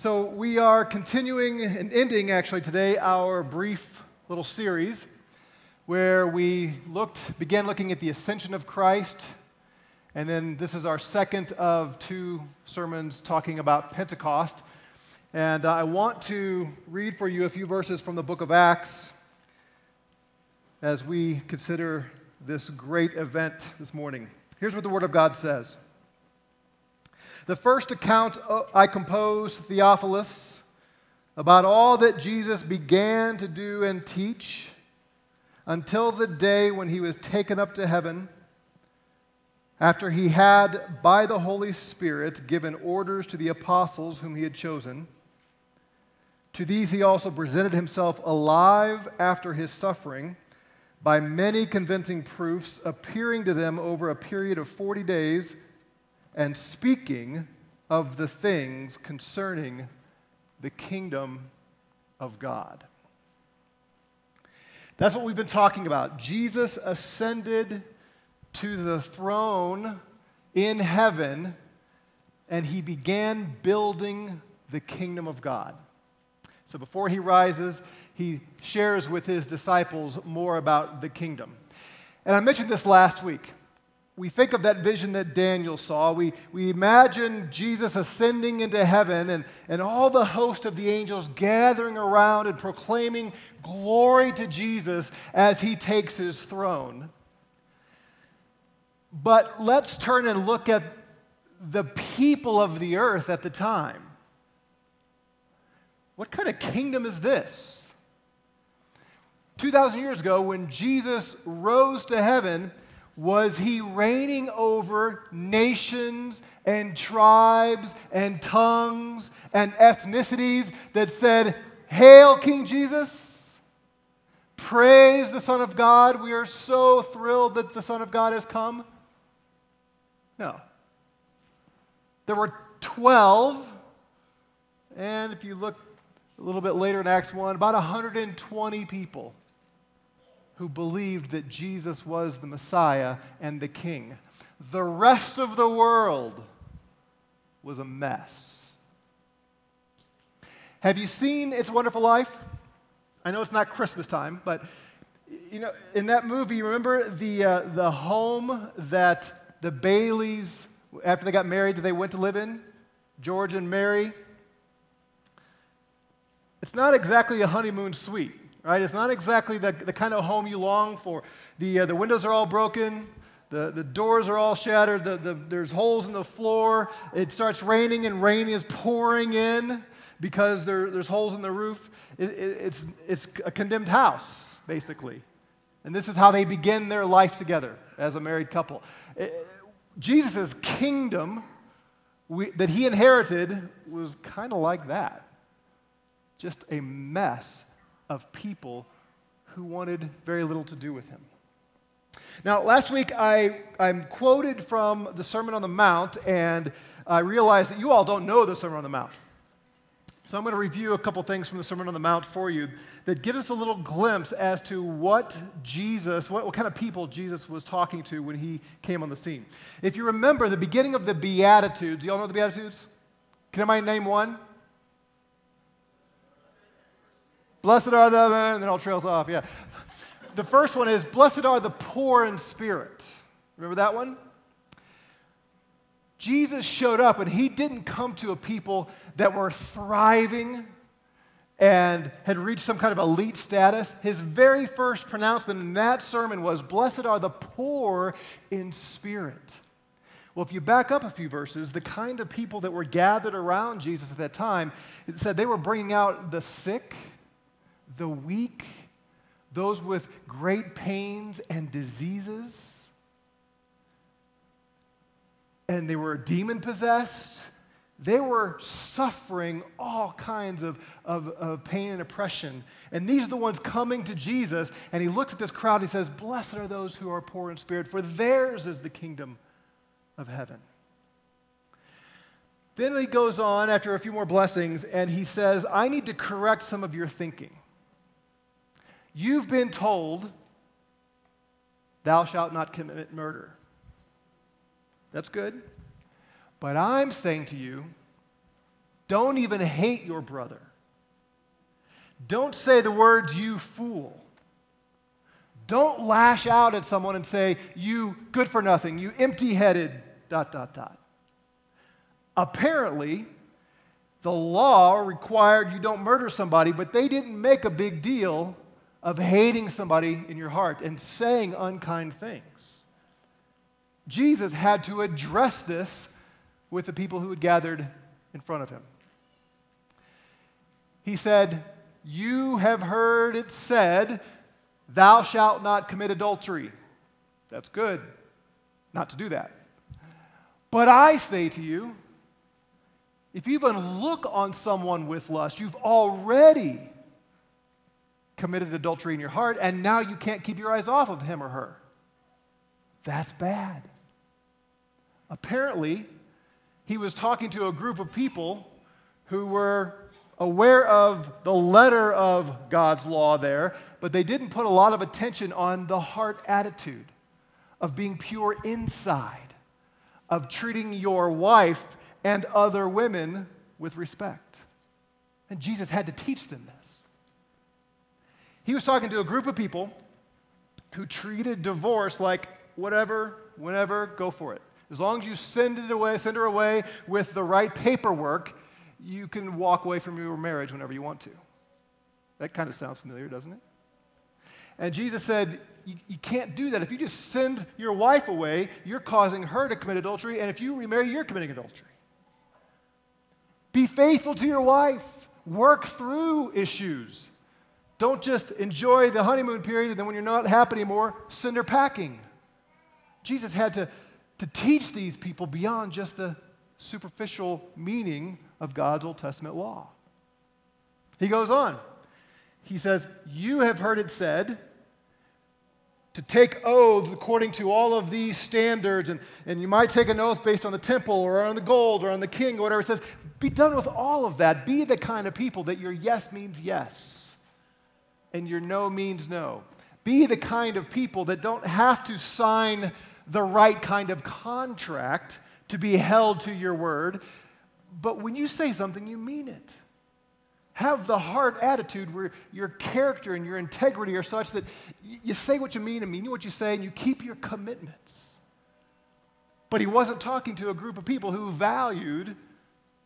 So, we are continuing and ending actually today our brief little series where we looked, began looking at the ascension of Christ. And then this is our second of two sermons talking about Pentecost. And uh, I want to read for you a few verses from the book of Acts as we consider this great event this morning. Here's what the Word of God says. The first account uh, I composed, Theophilus, about all that Jesus began to do and teach until the day when he was taken up to heaven, after he had, by the Holy Spirit, given orders to the apostles whom he had chosen. To these he also presented himself alive after his suffering by many convincing proofs, appearing to them over a period of 40 days and speaking of the things concerning the kingdom of God. That's what we've been talking about. Jesus ascended to the throne in heaven and he began building the kingdom of God. So before he rises, he shares with his disciples more about the kingdom. And I mentioned this last week we think of that vision that Daniel saw. We, we imagine Jesus ascending into heaven and, and all the host of the angels gathering around and proclaiming glory to Jesus as he takes his throne. But let's turn and look at the people of the earth at the time. What kind of kingdom is this? 2,000 years ago, when Jesus rose to heaven, was he reigning over nations and tribes and tongues and ethnicities that said, Hail, King Jesus! Praise the Son of God. We are so thrilled that the Son of God has come. No. There were 12, and if you look a little bit later in Acts 1, about 120 people who believed that Jesus was the Messiah and the King. The rest of the world was a mess. Have you seen It's Wonderful Life? I know it's not Christmas time, but you know, in that movie, remember the, uh, the home that the Baileys, after they got married, that they went to live in? George and Mary? It's not exactly a honeymoon suite right? It's not exactly the, the kind of home you long for. The, uh, the windows are all broken, the, the doors are all shattered, the, the, there's holes in the floor. It starts raining, and rain is pouring in because there, there's holes in the roof. It, it, it's, it's a condemned house, basically. And this is how they begin their life together as a married couple. Jesus' kingdom we, that he inherited was kind of like that just a mess of people who wanted very little to do with him. Now, last week I, I'm quoted from the Sermon on the Mount, and I realized that you all don't know the Sermon on the Mount. So I'm going to review a couple things from the Sermon on the Mount for you that give us a little glimpse as to what Jesus, what, what kind of people Jesus was talking to when he came on the scene. If you remember the beginning of the Beatitudes, you all know the Beatitudes? Can I name one? Blessed are the, and then all trails off, yeah. The first one is, Blessed are the poor in spirit. Remember that one? Jesus showed up and he didn't come to a people that were thriving and had reached some kind of elite status. His very first pronouncement in that sermon was, Blessed are the poor in spirit. Well, if you back up a few verses, the kind of people that were gathered around Jesus at that time, it said they were bringing out the sick the weak, those with great pains and diseases. And they were demon possessed. They were suffering all kinds of, of, of, pain and oppression. And these are the ones coming to Jesus. And he looks at this crowd and he says, Blessed are those who are poor in spirit, for theirs is the kingdom of heaven. Then he goes on after a few more blessings and he says, I need to correct some of your thinking. You've been told, Thou shalt not commit murder. That's good. But I'm saying to you, Don't even hate your brother. Don't say the words, you fool. Don't lash out at someone and say, you good for nothing, you empty headed, dot, dot, dot. Apparently, the law required you don't murder somebody, but they didn't make a big deal of hating somebody in your heart and saying unkind things. Jesus had to address this with the people who had gathered in front of him. He said, You have heard it said, Thou shalt not commit adultery. That's good, not to do that. But I say to you, if you even look on someone with lust, you've already committed adultery in your heart, and now you can't keep your eyes off of him or her. That's bad. Apparently, he was talking to a group of people who were aware of the letter of God's law there, but they didn't put a lot of attention on the heart attitude of being pure inside, of treating your wife and other women with respect. And Jesus had to teach them this. He was talking to a group of people who treated divorce like whatever, whenever, go for it. As long as you send it away, send her away with the right paperwork, you can walk away from your marriage whenever you want to. That kind of sounds familiar, doesn't it? And Jesus said, you, you, can't do that. If you just send your wife away, you're causing her to commit adultery, and if you remarry, you're committing adultery. Be faithful to your wife. Work through issues. Don't just enjoy the honeymoon period, and then when you're not happy anymore, send her packing. Jesus had to, to teach these people beyond just the superficial meaning of God's Old Testament law. He goes on. He says, You have heard it said to take oaths according to all of these standards, and, and you might take an oath based on the temple or on the gold or on the king or whatever. It says, Be done with all of that. Be the kind of people that your yes means yes and your no means no. Be the kind of people that don't have to sign the right kind of contract to be held to your word, but when you say something, you mean it. Have the heart attitude where your character and your integrity are such that you say what you mean and mean what you say and you keep your commitments. But he wasn't talking to a group of people who valued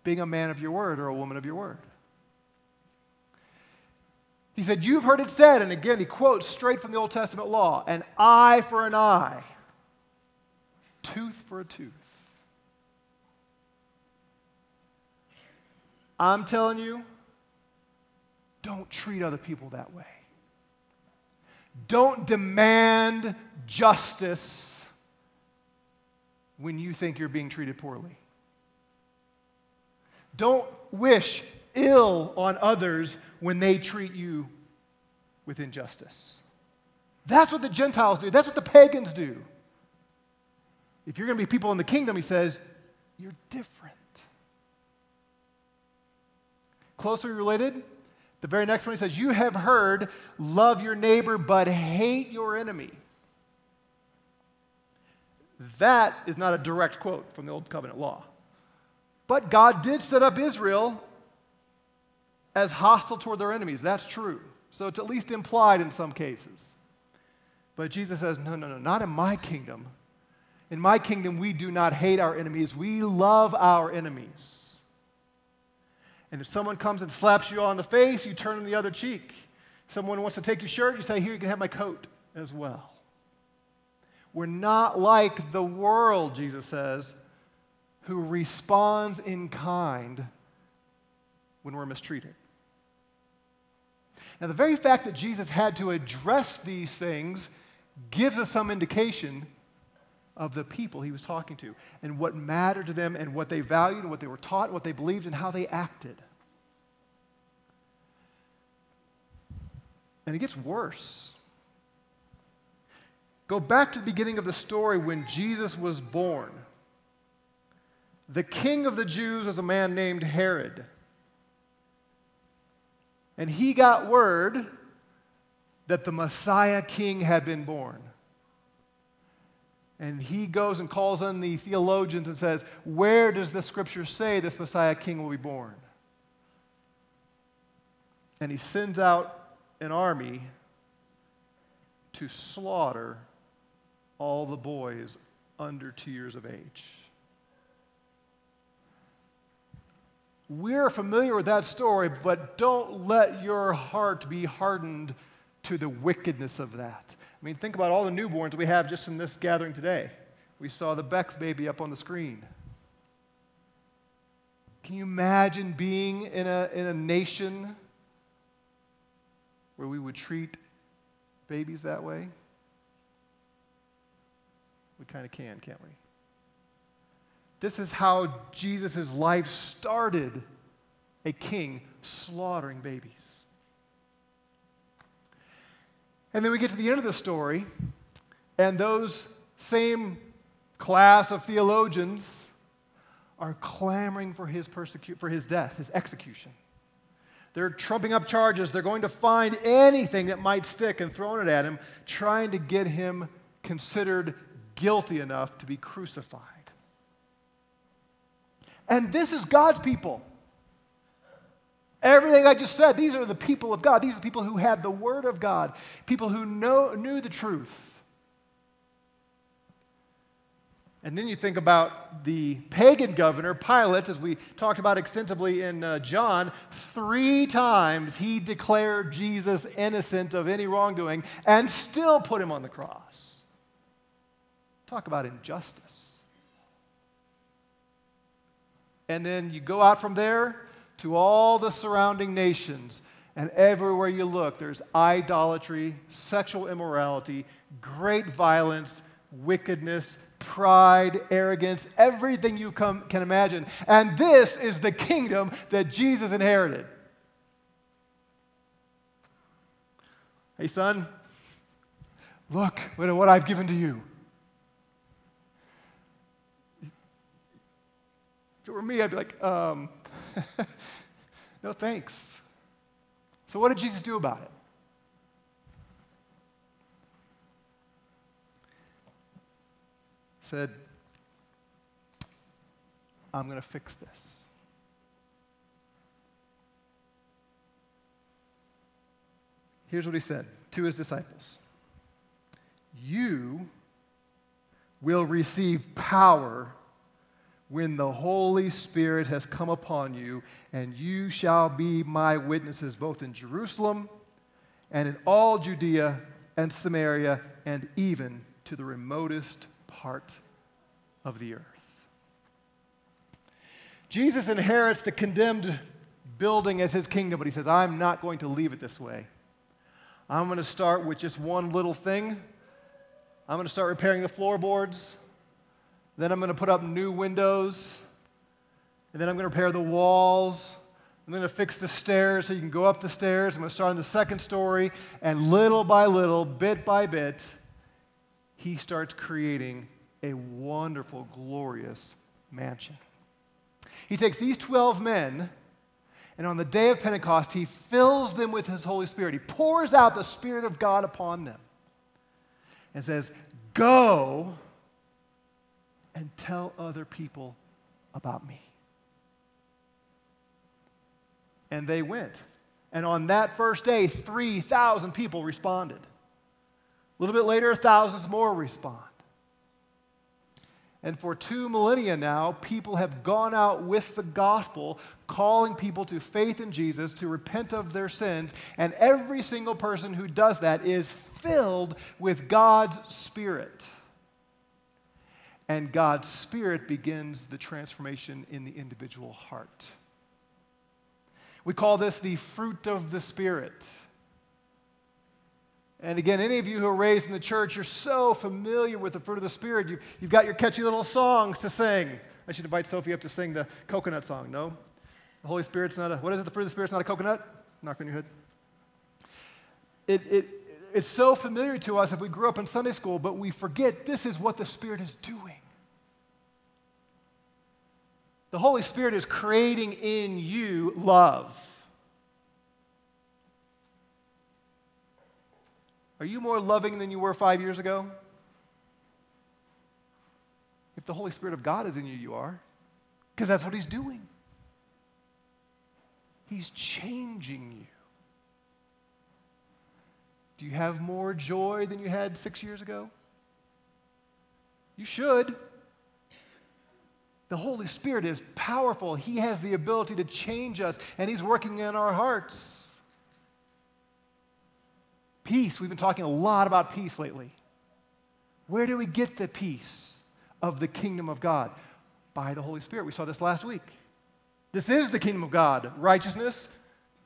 being a man of your word or a woman of your word. He said, You've heard it said, and again, he quotes straight from the Old Testament law an eye for an eye, tooth for a tooth. I'm telling you, don't treat other people that way. Don't demand justice when you think you're being treated poorly. Don't wish ill on others when they treat you with injustice. That's what the Gentiles do. That's what the pagans do. If you're going to be people in the kingdom, he says, you're different. Closely related, the very next one he says, You have heard, love your neighbor, but hate your enemy. That is not a direct quote from the Old Covenant law. But God did set up Israel as hostile toward their enemies. That's true. So it's at least implied in some cases. But Jesus says, No, no, no, not in my kingdom. In my kingdom, we do not hate our enemies, we love our enemies. And if someone comes and slaps you on the face, you turn the other cheek. If someone wants to take your shirt, you say, Here, you can have my coat as well. We're not like the world, Jesus says, who responds in kind when we're mistreated. Now, the very fact that Jesus had to address these things gives us some indication of the people he was talking to and what mattered to them and what they valued and what they were taught and what they believed and how they acted. And it gets worse. Go back to the beginning of the story when Jesus was born. The king of the Jews was a man named Herod and he got word that the Messiah king had been born. And he goes and calls on the theologians and says, Where does the scripture say this Messiah king will be born? And he sends out an army to slaughter all the boys under two years of age. We're familiar with that story, but don't let your heart be hardened to the wickedness of that. I mean, think about all the newborns we have just in this gathering today. We saw the Beck's baby up on the screen. Can you imagine being in a, in a nation where we would treat babies that way? We kind of can, can't we? This is how Jesus' life started a king slaughtering babies. And then we get to the end of the story, and those same class of theologians are clamoring for his, persecu- for his death, his execution. They're trumping up charges. They're going to find anything that might stick and throwing it at him, trying to get him considered guilty enough to be crucified. And this is God's people. Everything I just said, these are the people of God. These are the people who had the Word of God, people who know, knew the truth. And then you think about the pagan governor, Pilate, as we talked about extensively in uh, John. Three times he declared Jesus innocent of any wrongdoing and still put him on the cross. Talk about injustice. And then you go out from there to all the surrounding nations, and everywhere you look, there's idolatry, sexual immorality, great violence, wickedness, pride, arrogance, everything you can imagine. And this is the kingdom that Jesus inherited. Hey, son, look at what I've given to you. If it were me, I'd be like, um, no thanks. So, what did Jesus do about it? Said, I'm going to fix this. Here's what he said to his disciples You will receive power when the Holy Spirit has come upon you, and you shall be my witnesses both in Jerusalem and in all Judea and Samaria and even to the remotest part of the earth. Jesus inherits the condemned building as his kingdom, but he says, I'm not going to leave it this way. I'm going to start with just one little thing. I'm going to start repairing the floorboards. Then I'm going to put up new windows. And then I'm going to repair the walls. I'm going to fix the stairs so you can go up the stairs. I'm going to start on the second story. And little by little, bit by bit, he starts creating a wonderful, glorious mansion. He takes these 12 men, and on the day of Pentecost, he fills them with his Holy Spirit. He pours out the Spirit of God upon them and says, Go and tell other people about me. And they went. And on that first day, 3,000 people responded. A little bit later, thousands more respond. And for two millennia now, people have gone out with the gospel, calling people to faith in Jesus, to repent of their sins. And every single person who does that is filled with God's Spirit and God's Spirit begins the transformation in the individual heart. We call this the fruit of the Spirit. And again, any of you who are raised in the church, you're so familiar with the fruit of the Spirit. You, have got your catchy little songs to sing. I should invite Sophie up to sing the coconut song. No? The Holy Spirit's not a, what is it? The fruit of the Spirit's not a coconut? Knock on your head. It, it, it's so familiar to us if we grew up in Sunday school, but we forget this is what the Spirit is doing. The Holy Spirit is creating in you love. Are you more loving than you were five years ago? If the Holy Spirit of God is in you, you are. Because that's what He's doing. He's changing you. Do you have more joy than you had six years ago? You should. The Holy Spirit is powerful. He has the ability to change us, and He's working in our hearts. Peace. We've been talking a lot about peace lately. Where do we get the peace of the kingdom of God? By the Holy Spirit. We saw this last week. This is the kingdom of God righteousness,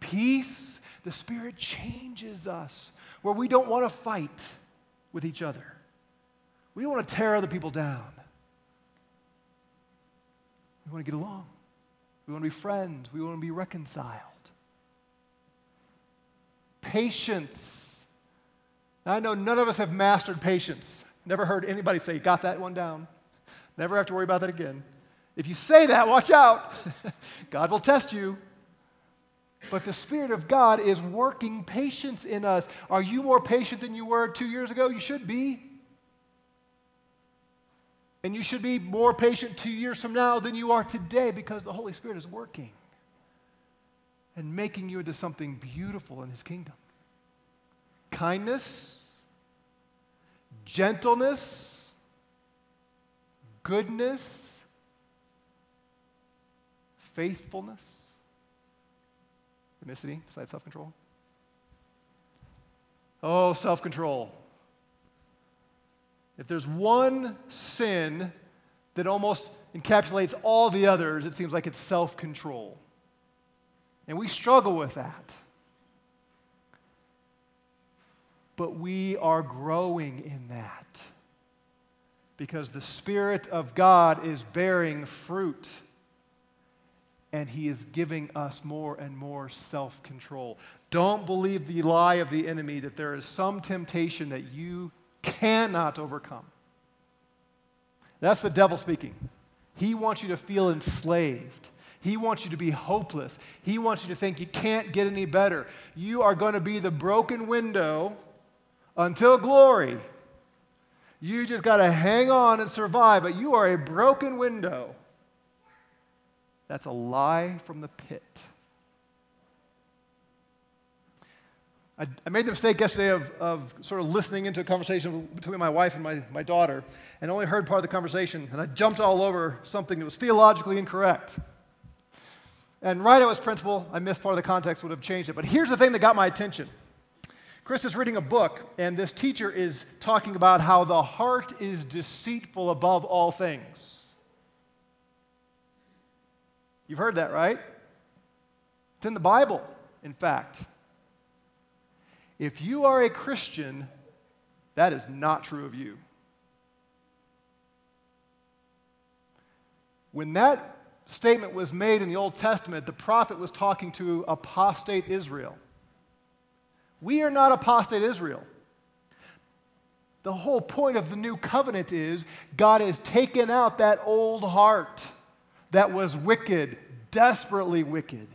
peace. The Spirit changes us where we don't want to fight with each other. We don't want to tear other people down. We want to get along. We want to be friends. We want to be reconciled. Patience. I know none of us have mastered patience. Never heard anybody say, Got that one down. Never have to worry about that again. If you say that, watch out. God will test you. But the Spirit of God is working patience in us. Are you more patient than you were two years ago? You should be. And you should be more patient two years from now than you are today because the Holy Spirit is working and making you into something beautiful in His kingdom. Kindness, gentleness, goodness, faithfulness. Besides self control. Oh, self control. If there's one sin that almost encapsulates all the others, it seems like it's self control. And we struggle with that. But we are growing in that because the Spirit of God is bearing fruit and He is giving us more and more self control. Don't believe the lie of the enemy that there is some temptation that you cannot overcome. That's the devil speaking. He wants you to feel enslaved. He wants you to be hopeless. He wants you to think you can't get any better. You are going to be the broken window until glory. You just got to hang on and survive, but you are a broken window. That's a lie from the pit. I, I made the mistake yesterday of, of sort of listening into a conversation between my wife and my, my daughter, and only heard part of the conversation, and I jumped all over something that was theologically incorrect. And right at its principle, I missed part of the context, would have changed it. But here's the thing that got my attention. Chris is reading a book, and this teacher is talking about how the heart is deceitful above all things. You've heard that, right? It's in the Bible, in fact. If you are a Christian, that is not true of you. When that statement was made in the Old Testament, the prophet was talking to apostate Israel. We are not apostate Israel. The whole point of the new covenant is God has taken out that old heart that was wicked, desperately wicked,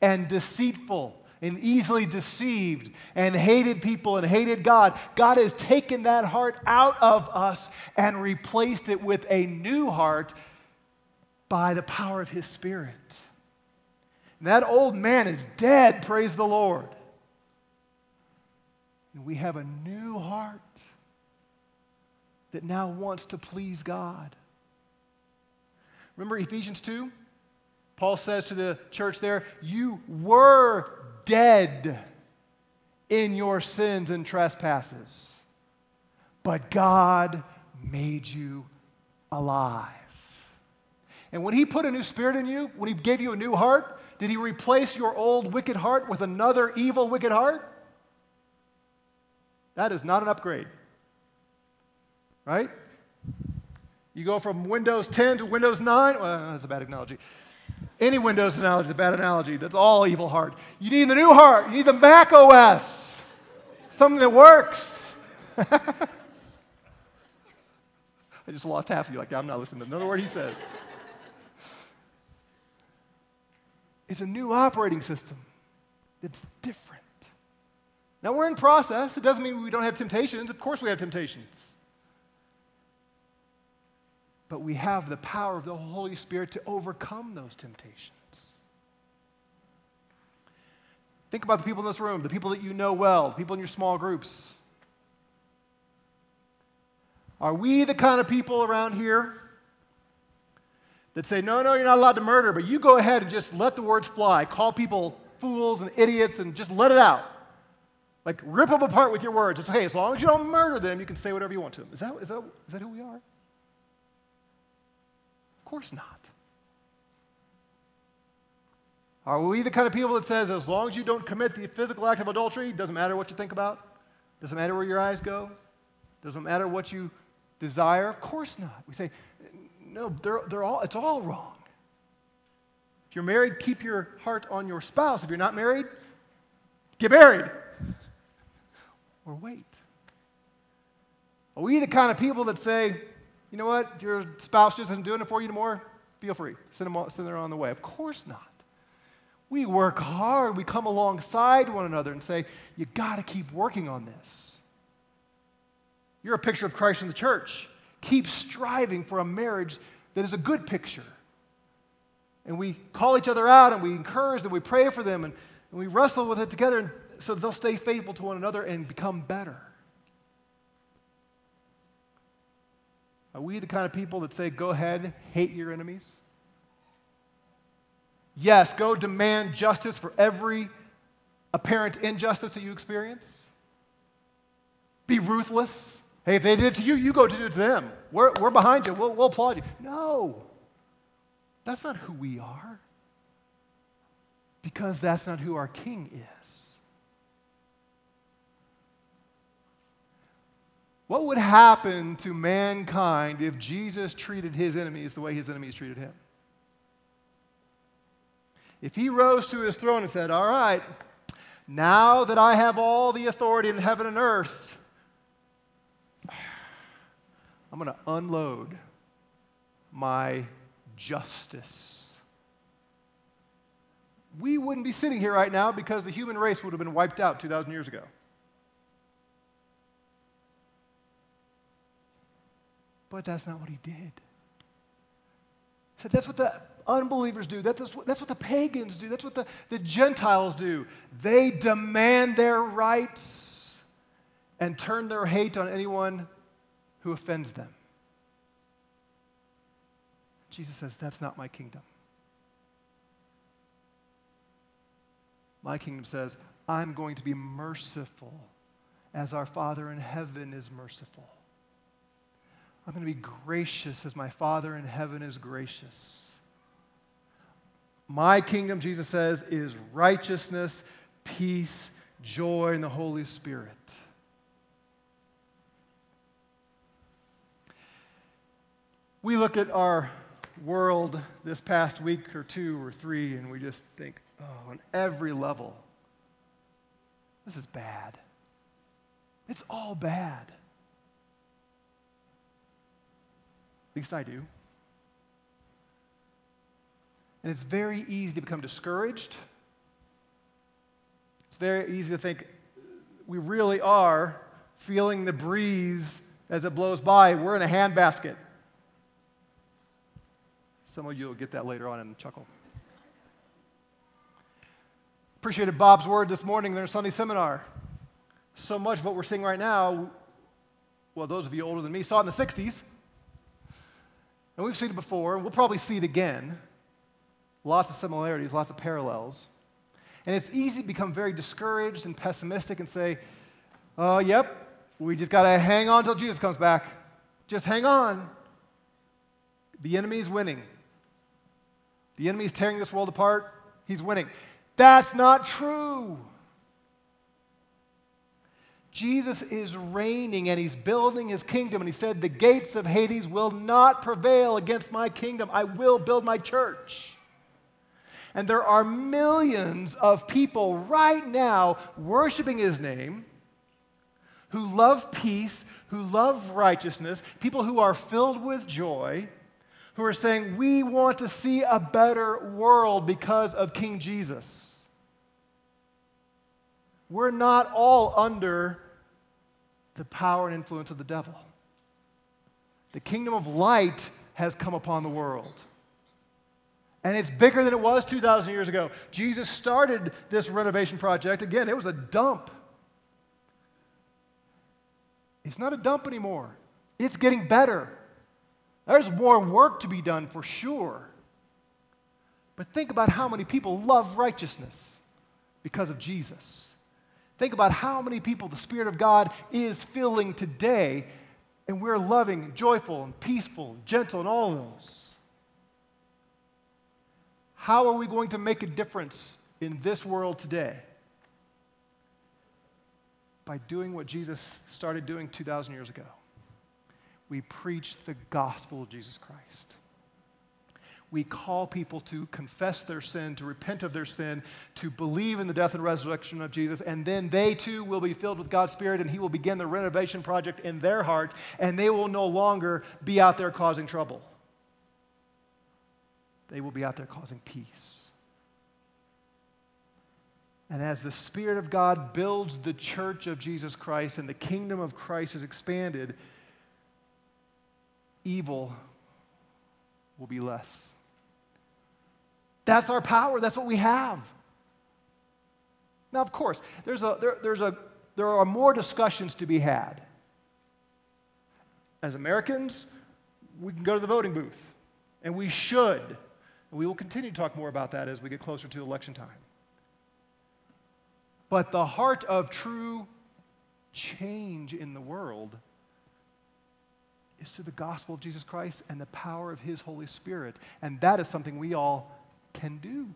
and deceitful and easily deceived and hated people and hated God, God has taken that heart out of us and replaced it with a new heart by the power of His Spirit. And that old man is dead, praise the Lord. And we have a new heart that now wants to please God. Remember Ephesians 2? Paul says to the church there, You were dead in your sins and trespasses, but God made you alive. And when He put a new spirit in you, when He gave you a new heart, did He replace your old wicked heart with another evil wicked heart? That is not an upgrade. Right? You go from Windows 10 to Windows 9. Well, that's a bad analogy. Any Windows analogy is a bad analogy. That's all evil heart. You need the new heart. You need the Mac OS. Something that works. I just lost half of you. Like, I'm not listening to another word he says. It's a new operating system It's different. Now, we're in process. It doesn't mean we don't have temptations. Of course, we have temptations but we have the power of the Holy Spirit to overcome those temptations. Think about the people in this room, the people that you know well, people in your small groups. Are we the kind of people around here that say, no, no, you're not allowed to murder, but you go ahead and just let the words fly. Call people fools and idiots and just let it out. Like, rip them apart with your words. It's okay, as long as you don't murder them, you can say whatever you want to them. Is that, is that, is that who we are? Of course not. Are we the kind of people that says, as long as you don't commit the physical act of adultery, doesn't matter what you think about, doesn't matter where your eyes go, doesn't matter what you desire? Of course not. We say, no, they're, they're all, it's all wrong. If you're married, keep your heart on your spouse. If you're not married, get married. Or wait. Are we the kind of people that say, you know what, if your spouse just isn't doing it for you anymore, feel free, send them, send them on the way? Of course not. We work hard, we come alongside one another and say, you got to keep working on this. You're a picture of Christ in the church. Keep striving for a marriage that is a good picture. And we call each other out and we encourage and we pray for them and, and we wrestle with it together so they'll stay faithful to one another and become better. Are we the kind of people that say, go ahead, hate your enemies? Yes, go demand justice for every apparent injustice that you experience. Be ruthless. Hey, if they did it to you, you go do it to them. We're, we're behind you. We'll, we'll applaud you. No, that's not who we are. Because that's not who our king is. What would happen to mankind if Jesus treated his enemies the way his enemies treated him? If he rose to his throne and said, All right, now that I have all the authority in heaven and earth, I'm going to unload my justice. We wouldn't be sitting here right now because the human race would have been wiped out 2,000 years ago. But that's not what he did. So that's what the unbelievers do. That's what, that's what the pagans do. That's what the, the Gentiles do. They demand their rights and turn their hate on anyone who offends them. Jesus says, That's not my kingdom. My kingdom says, I'm going to be merciful as our Father in heaven is merciful. I'm going to be gracious as my Father in heaven is gracious. My kingdom, Jesus says, is righteousness, peace, joy and the Holy Spirit. We look at our world this past week or two or three and we just think, oh, on every level, this is bad. It's all bad. At least I do. And it's very easy to become discouraged. It's very easy to think we really are feeling the breeze as it blows by. We're in a handbasket. Some of you will get that later on and chuckle. Appreciated Bob's word this morning in their Sunday seminar. So much of what we're seeing right now, well, those of you older than me saw it in the 60s. And we've seen it before, and we'll probably see it again. Lots of similarities, lots of parallels. And it's easy to become very discouraged and pessimistic and say, oh, yep, we just got to hang on until Jesus comes back. Just hang on. The enemy's winning. The enemy's tearing this world apart. He's winning. That's not true. Jesus is reigning and he's building his kingdom. And he said, The gates of Hades will not prevail against my kingdom. I will build my church. And there are millions of people right now worshiping his name who love peace, who love righteousness, people who are filled with joy who are saying, We want to see a better world because of King Jesus. We're not all under the power and influence of the devil. The kingdom of light has come upon the world. And it's bigger than it was 2,000 years ago. Jesus started this renovation project. Again, it was a dump. It's not a dump anymore, it's getting better. There's more work to be done for sure. But think about how many people love righteousness because of Jesus. Think about how many people the Spirit of God is filling today, and we're loving, and joyful, and peaceful, and gentle, and all of those. How are we going to make a difference in this world today? By doing what Jesus started doing 2,000 years ago. We preach the gospel of Jesus Christ. We call people to confess their sin, to repent of their sin, to believe in the death and resurrection of Jesus, and then they too will be filled with God's Spirit, and He will begin the renovation project in their heart, and they will no longer be out there causing trouble they will be out there causing peace. And as the Spirit of God builds the church of Jesus Christ and the kingdom of Christ is expanded, evil will be less. That's our power. That's what we have. Now, of course, there's a, there, there's a, there are more discussions to be had. As Americans, we can go to the voting booth, and we should. And we will continue to talk more about that as we get closer to election time. But the heart of true change in the world is through the gospel of Jesus Christ and the power of His Holy Spirit. And that is something we all can do.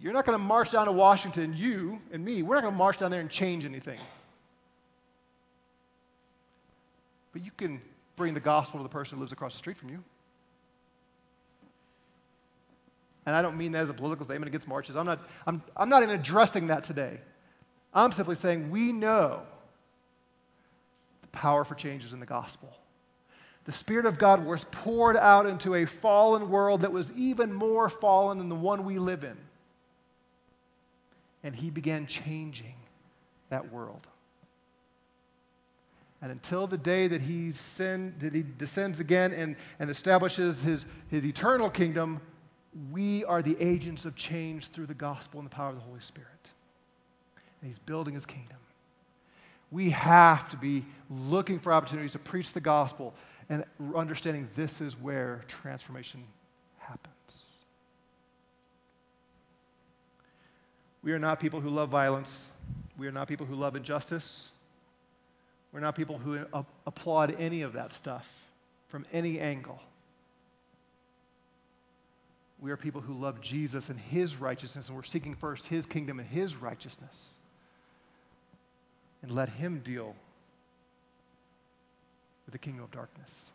You're not going to march down to Washington, you and me, we're not going to march down there and change anything. But you can bring the gospel to the person who lives across the street from you. And I don't mean that as a political statement against marches. I'm not, I'm, I'm not even addressing that today. I'm simply saying we know the power for changes in the gospel. The Spirit of God was poured out into a fallen world that was even more fallen than the one we live in. And He began changing that world. And until the day that he, send, that he descends again and, and establishes his, his eternal kingdom, we are the agents of change through the gospel and the power of the Holy Spirit. And He's building His kingdom. We have to be looking for opportunities to preach the gospel and understanding this is where transformation happens. We are not people who love violence. We are not people who love injustice. We're not people who applaud any of that stuff from any angle. We are people who love Jesus and his righteousness, and we're seeking first his kingdom and his righteousness. And let him deal with the kingdom of darkness.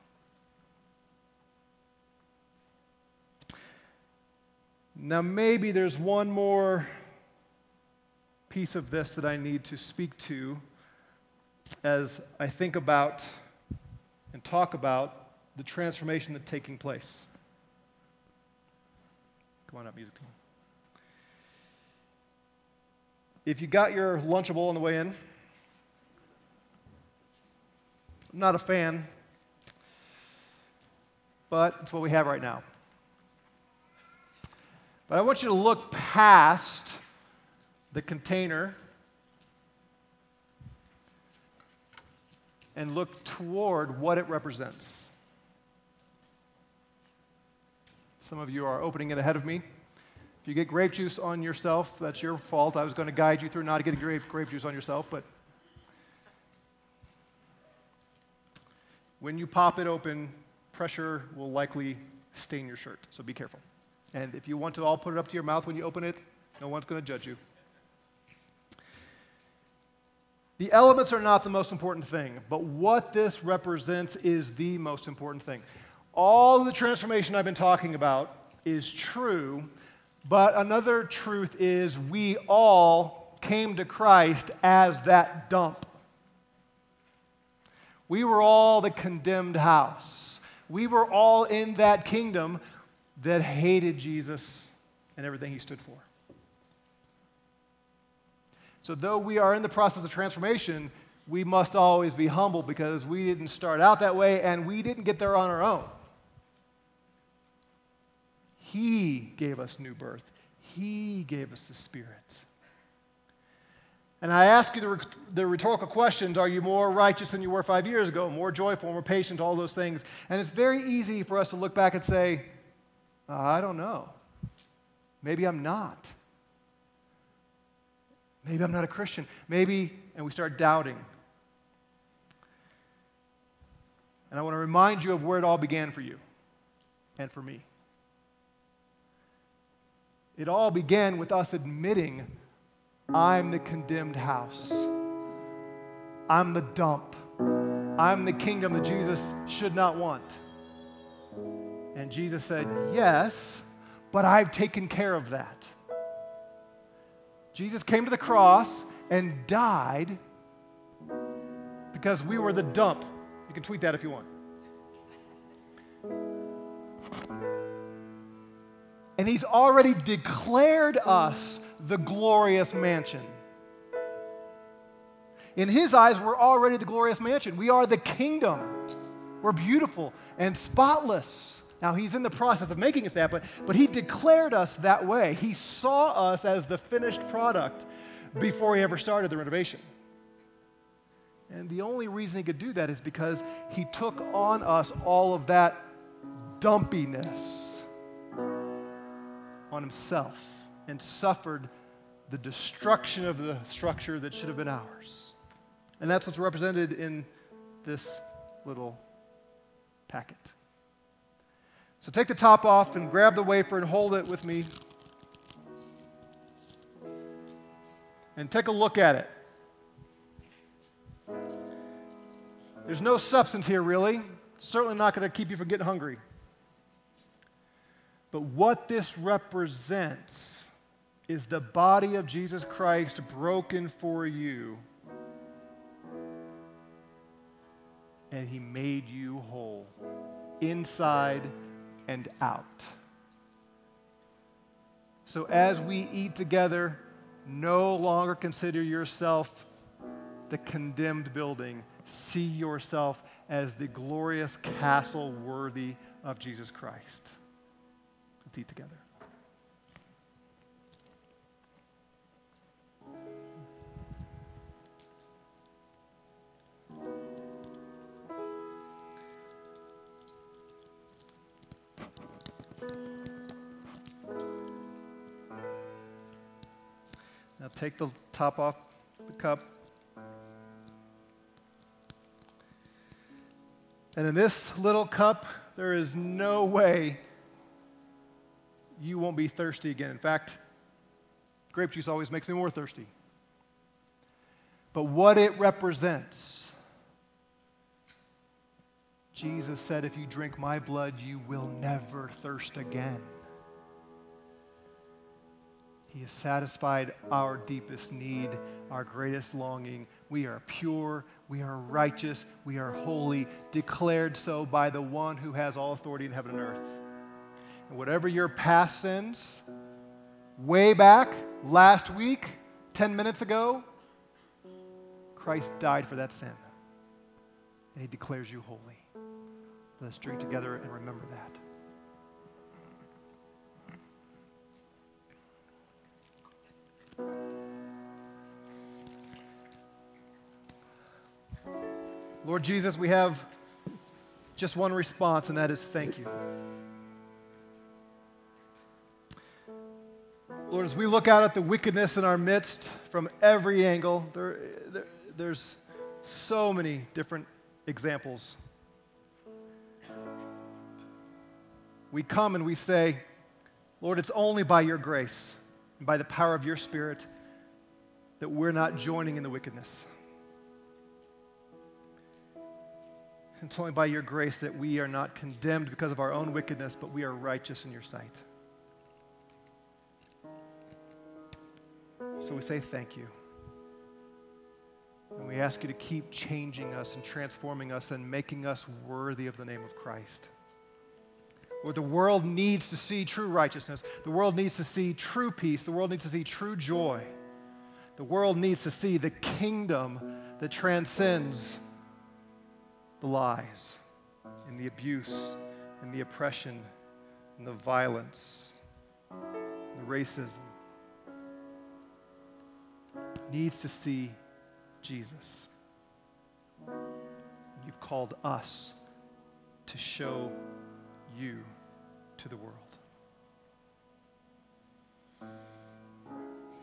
Now, maybe there's one more piece of this that I need to speak to as I think about and talk about the transformation that's taking place. Come on up, music team. If you got your Lunchable on the way in, I'm not a fan, but it's what we have right now. But I want you to look past the container and look toward what it represents. Some of you are opening it ahead of me. If you get grape juice on yourself, that's your fault. I was going to guide you through not getting grape, grape juice on yourself, but when you pop it open, pressure will likely stain your shirt, so be careful. And if you want to all put it up to your mouth when you open it, no one's going to judge you. The elements are not the most important thing, but what this represents is the most important thing. All the transformation I've been talking about is true, but another truth is we all came to Christ as that dump. We were all the condemned house. We were all in that kingdom that hated Jesus and everything he stood for. So, though we are in the process of transformation, we must always be humble because we didn't start out that way and we didn't get there on our own. He gave us new birth, He gave us the Spirit. And I ask you the, the, rhetorical questions Are you more righteous than you were five years ago? More joyful, more patient, all those things. And it's very easy for us to look back and say, uh, I don't know. Maybe I'm not. Maybe I'm not a Christian. Maybe, and we start doubting. And I want to remind you of where it all began for you and for me. It all began with us admitting, I'm the condemned house. I'm the dump. I'm the kingdom that Jesus should not want. And Jesus said, Yes, but I've taken care of that. Jesus came to the cross and died because we were the dump. You can tweet that if you want. And he's already declared us the glorious mansion. In his eyes, we're already the glorious mansion. We are the kingdom. We're beautiful and spotless. Now, he's in the process of making us that, but, but he declared us that way. He saw us as the finished product before he ever started the renovation. And the only reason he could do that is because he took on us all of that dumpiness on himself and suffered the destruction of the structure that should have been ours. And that's what's represented in this little packet. So take the top off and grab the wafer and hold it with me. And take a look at it. There's no substance here, really. Certainly not going to keep you from getting hungry. But what this represents is the body of Jesus Christ broken for you. And he made you whole, inside and out. So as we eat together, no longer consider yourself the condemned building. See yourself as the glorious castle worthy of Jesus Christ. Let's eat together. Now take the top off the cup. And in this little cup, there is no way you won't be thirsty again. In fact, grape juice always makes me more thirsty. But what it represents, Jesus said, If you drink my blood, you will never thirst again. He has satisfied our deepest need, our greatest longing. We are pure, we are righteous, we are holy, declared so by the one who has all authority in heaven and earth. And whatever your past sins, way back last week, 10 minutes ago, Christ died for that sin. And he declares you holy. Let's drink together and remember that. Lord Jesus, we have just one response, and that is thank you. Lord, as we look out at the wickedness in our midst from every angle, there, there, there's so many different examples. We come and we say, Lord, it's only by your grace and by the power of your Spirit that we're not joining in the wickedness. It's only by your grace that we are not condemned because of our own wickedness, but we are righteous in your sight. So we say thank you. And we ask you to keep changing us and transforming us and making us worthy of the name of Christ. Lord, the world needs to see true righteousness. The world needs to see true peace. The world needs to see true joy. The world needs to see the kingdom that transcends the lies and the abuse and the oppression and the violence the racism, needs to see Jesus. You've called us to show you to the world.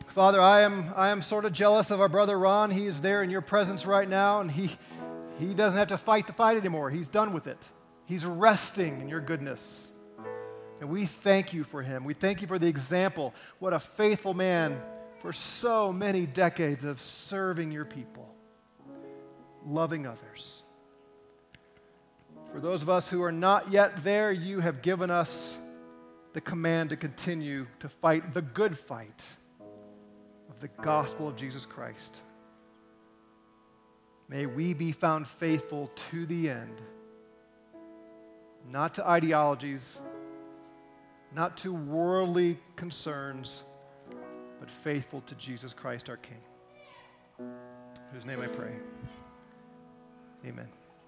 Father, I am, I am sort of jealous of our brother Ron. He is there in your presence right now, and he, he doesn't have to fight the fight anymore. He's done with it. He's resting in your goodness. And we thank you for him. We thank you for the example. What a faithful man for so many decades of serving your people, loving others. For those of us who are not yet there, you have given us the command to continue to fight the good fight of the gospel of Jesus Christ. May we be found faithful to the end, not to ideologies, not to worldly concerns but faithful to Jesus Christ our King. In whose name I pray. Amen.